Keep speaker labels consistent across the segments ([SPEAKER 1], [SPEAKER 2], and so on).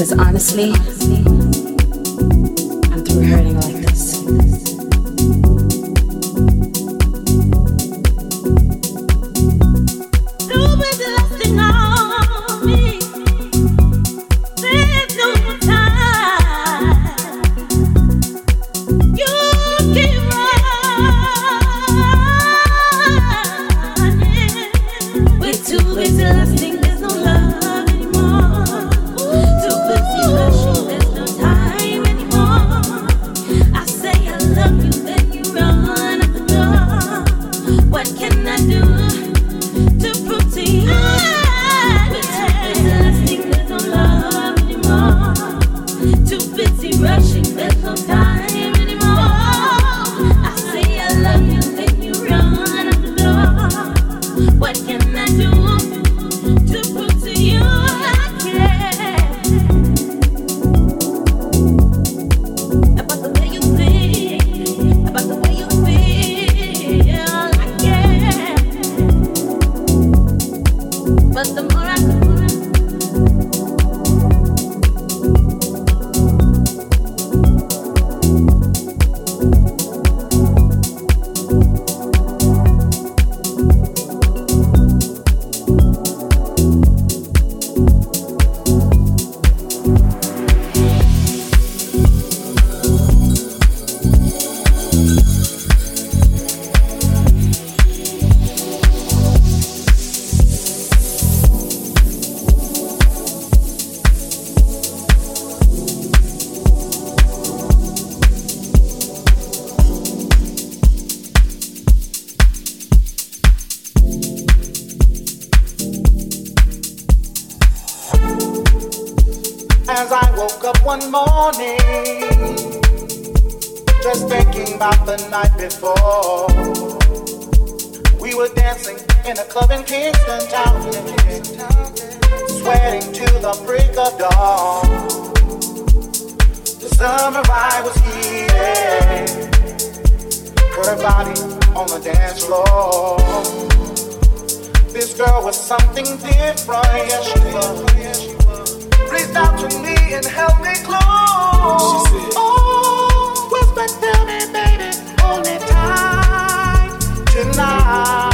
[SPEAKER 1] Cause honestly, But the more I one morning just thinking about the night before. We were dancing in a club in Kingston town, sweating to the break of dawn. The summer vibe was heated, heard her body on the dance floor. This girl was something different, yes she was reached out to me and held me close. Oh, whisper to me, baby, hold me tight tonight.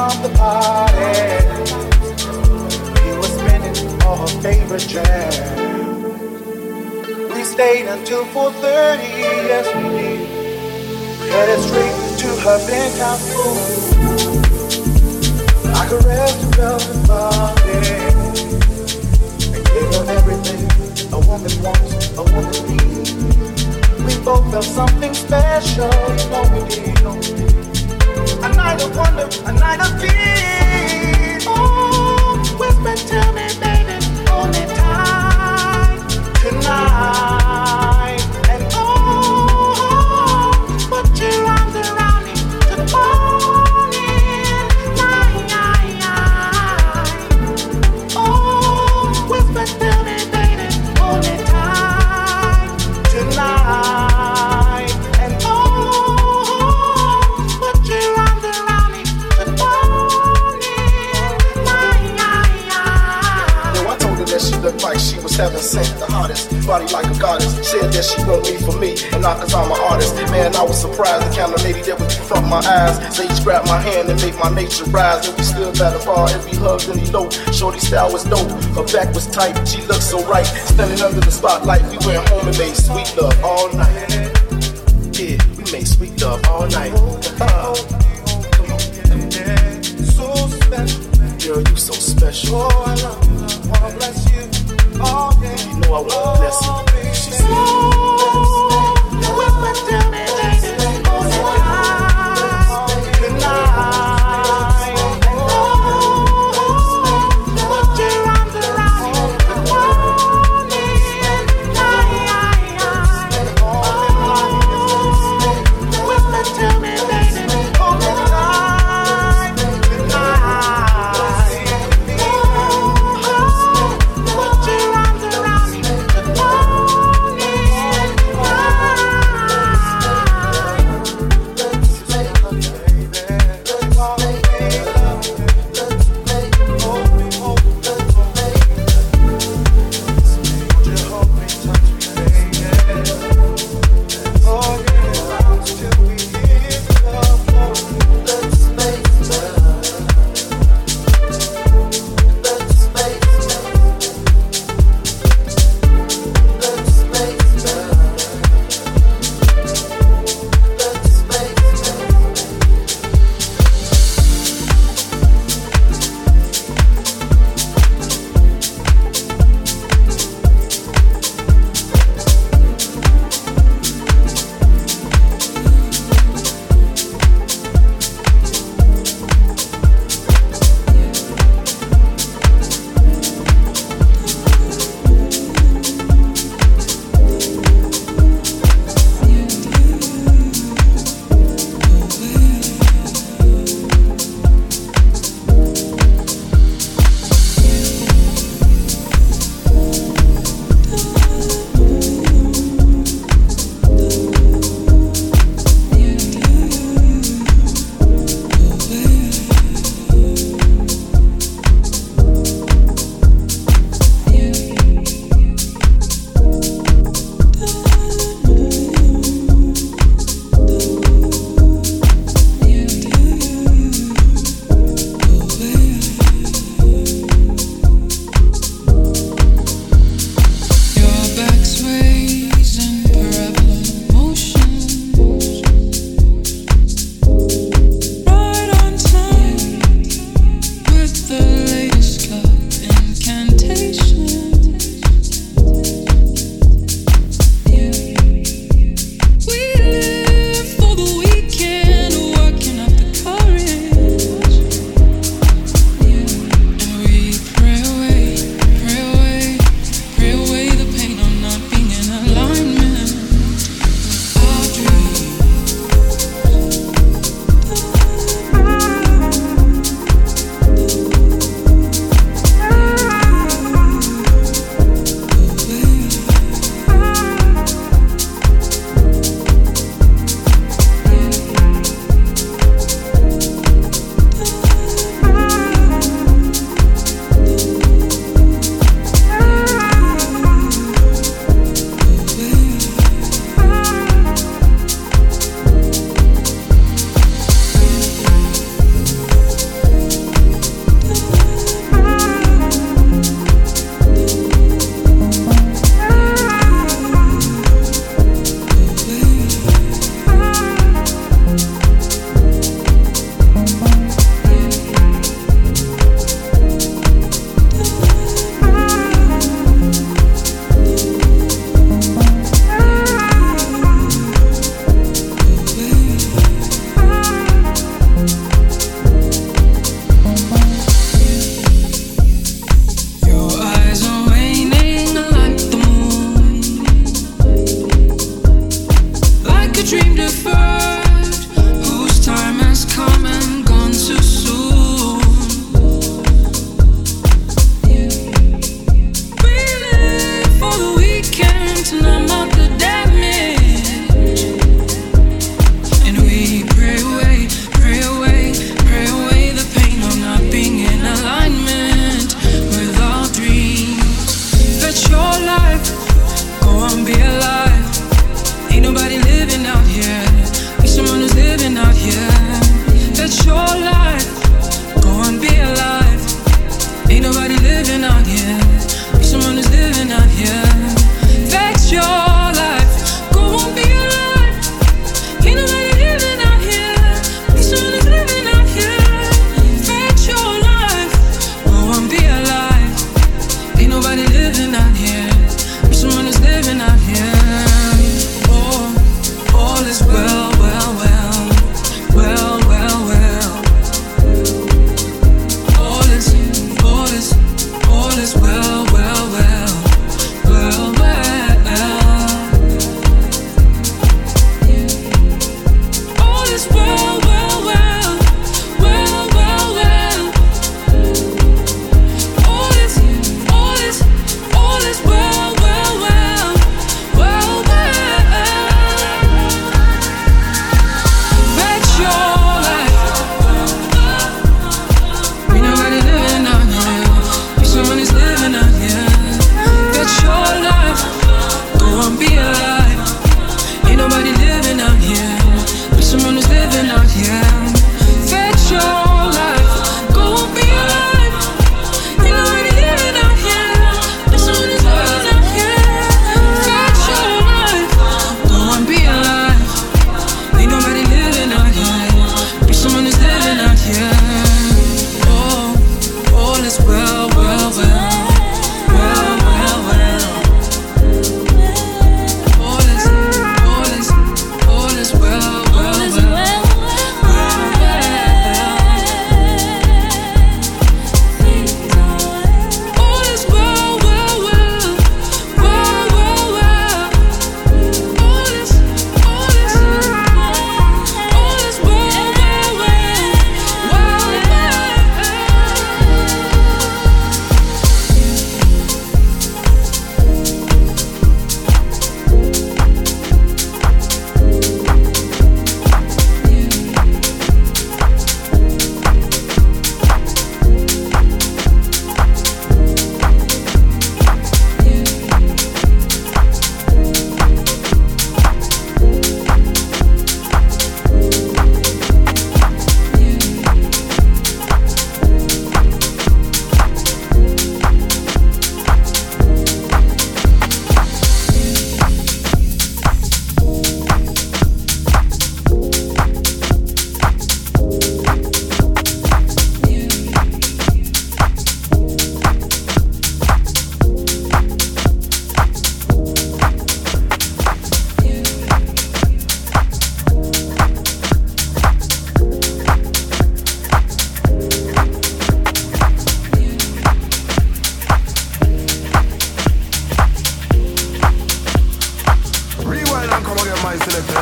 [SPEAKER 1] Of the party. We were spinning all her favorite jam. We stayed until 4:30, yes we did. Headed straight to her penthouse room. I caressed her velvet body and gave her everything a woman wants, a woman needs. We both felt something special. You know we did a night of wonder, a night
[SPEAKER 2] that she want me for me, and not cause I'm an artist. Man, I was surprised the kind of lady that would confront my eyes. Say you grab my hand and make my nature rise. And we stood by the bar we hugged and eloped. Shorty style was dope, her back was tight, she looked so right. Standing under the spotlight, we went home and made sweet love all night. Yeah, we made sweet love all night. Uh. Girl, you so special.
[SPEAKER 1] Oh, I love. Wanna bless you.
[SPEAKER 2] I wanna bless you. She said,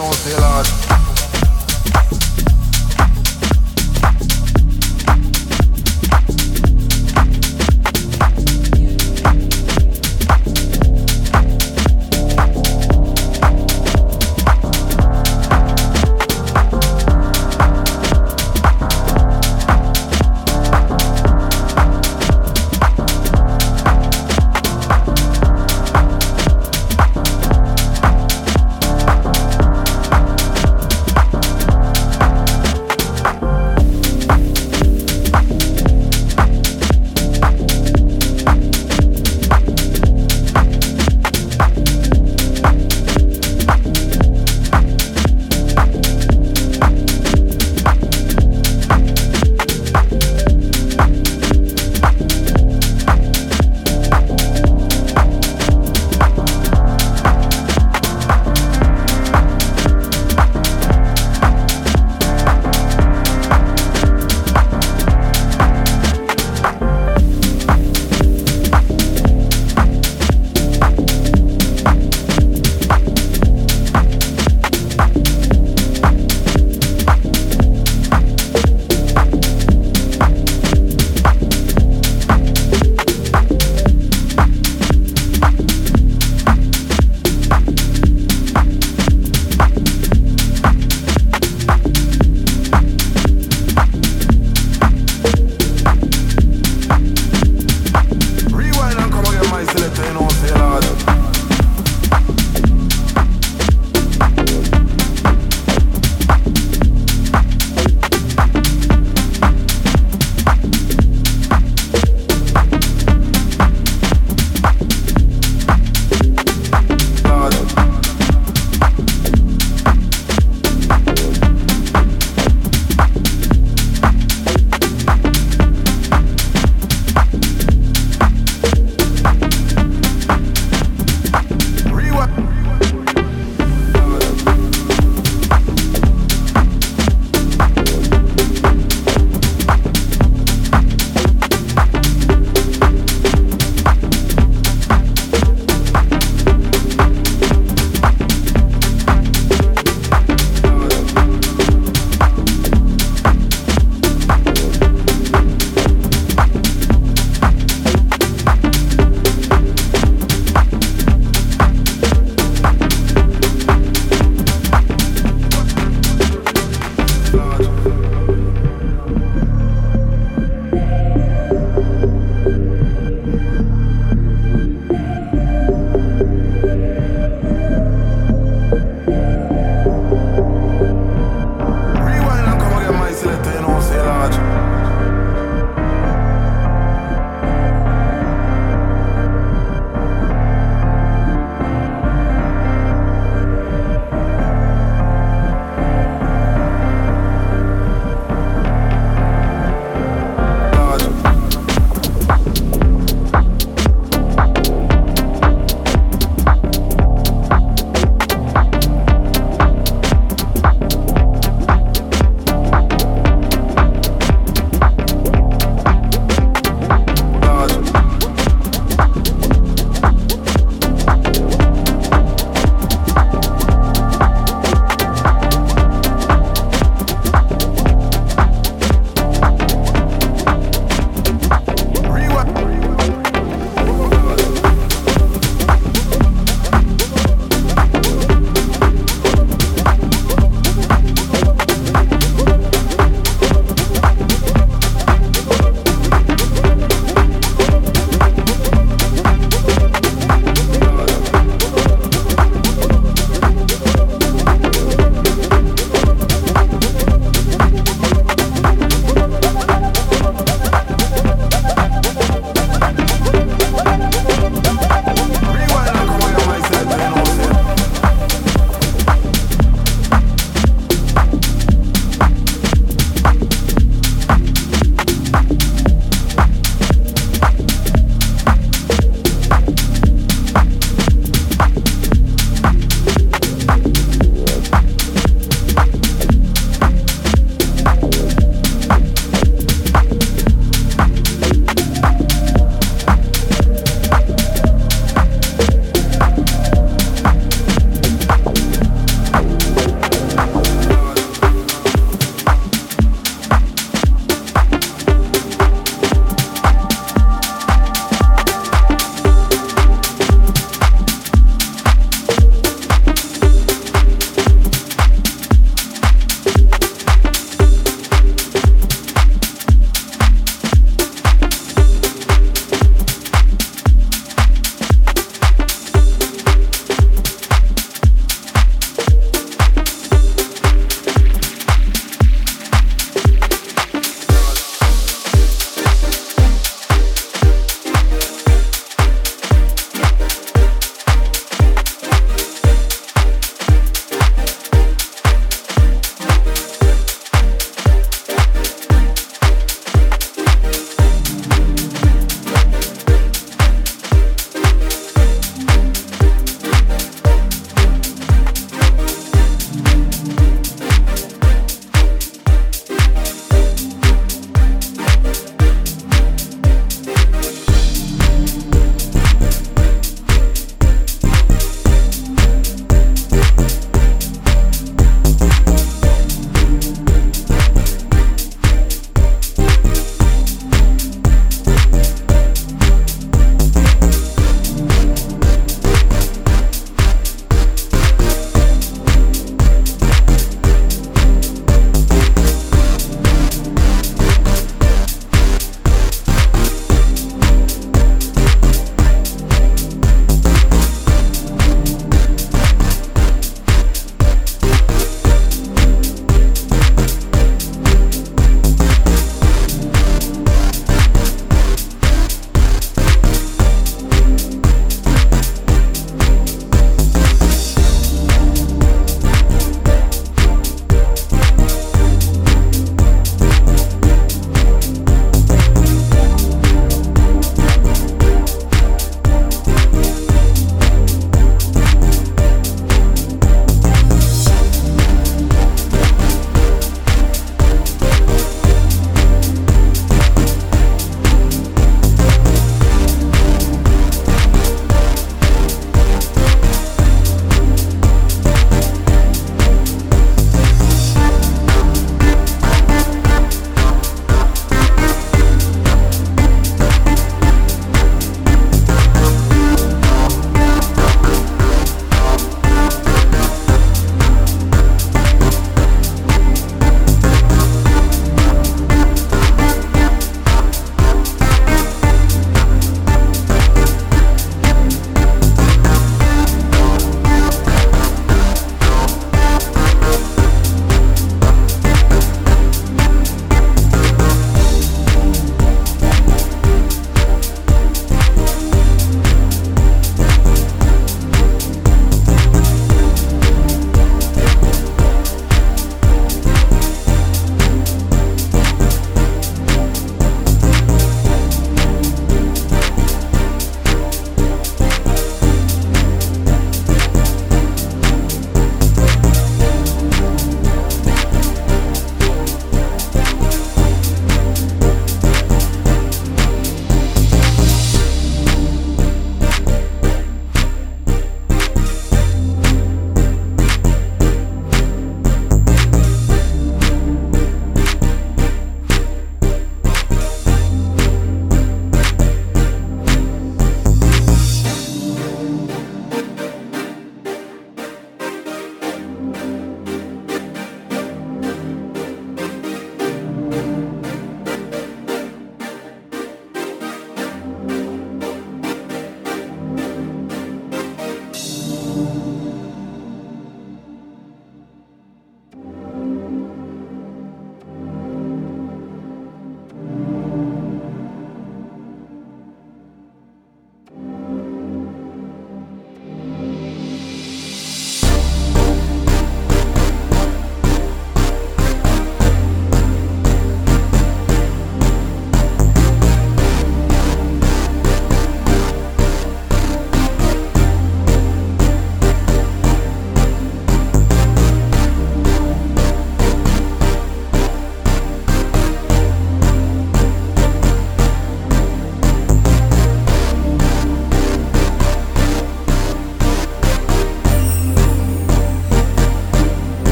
[SPEAKER 3] know, say, Lord.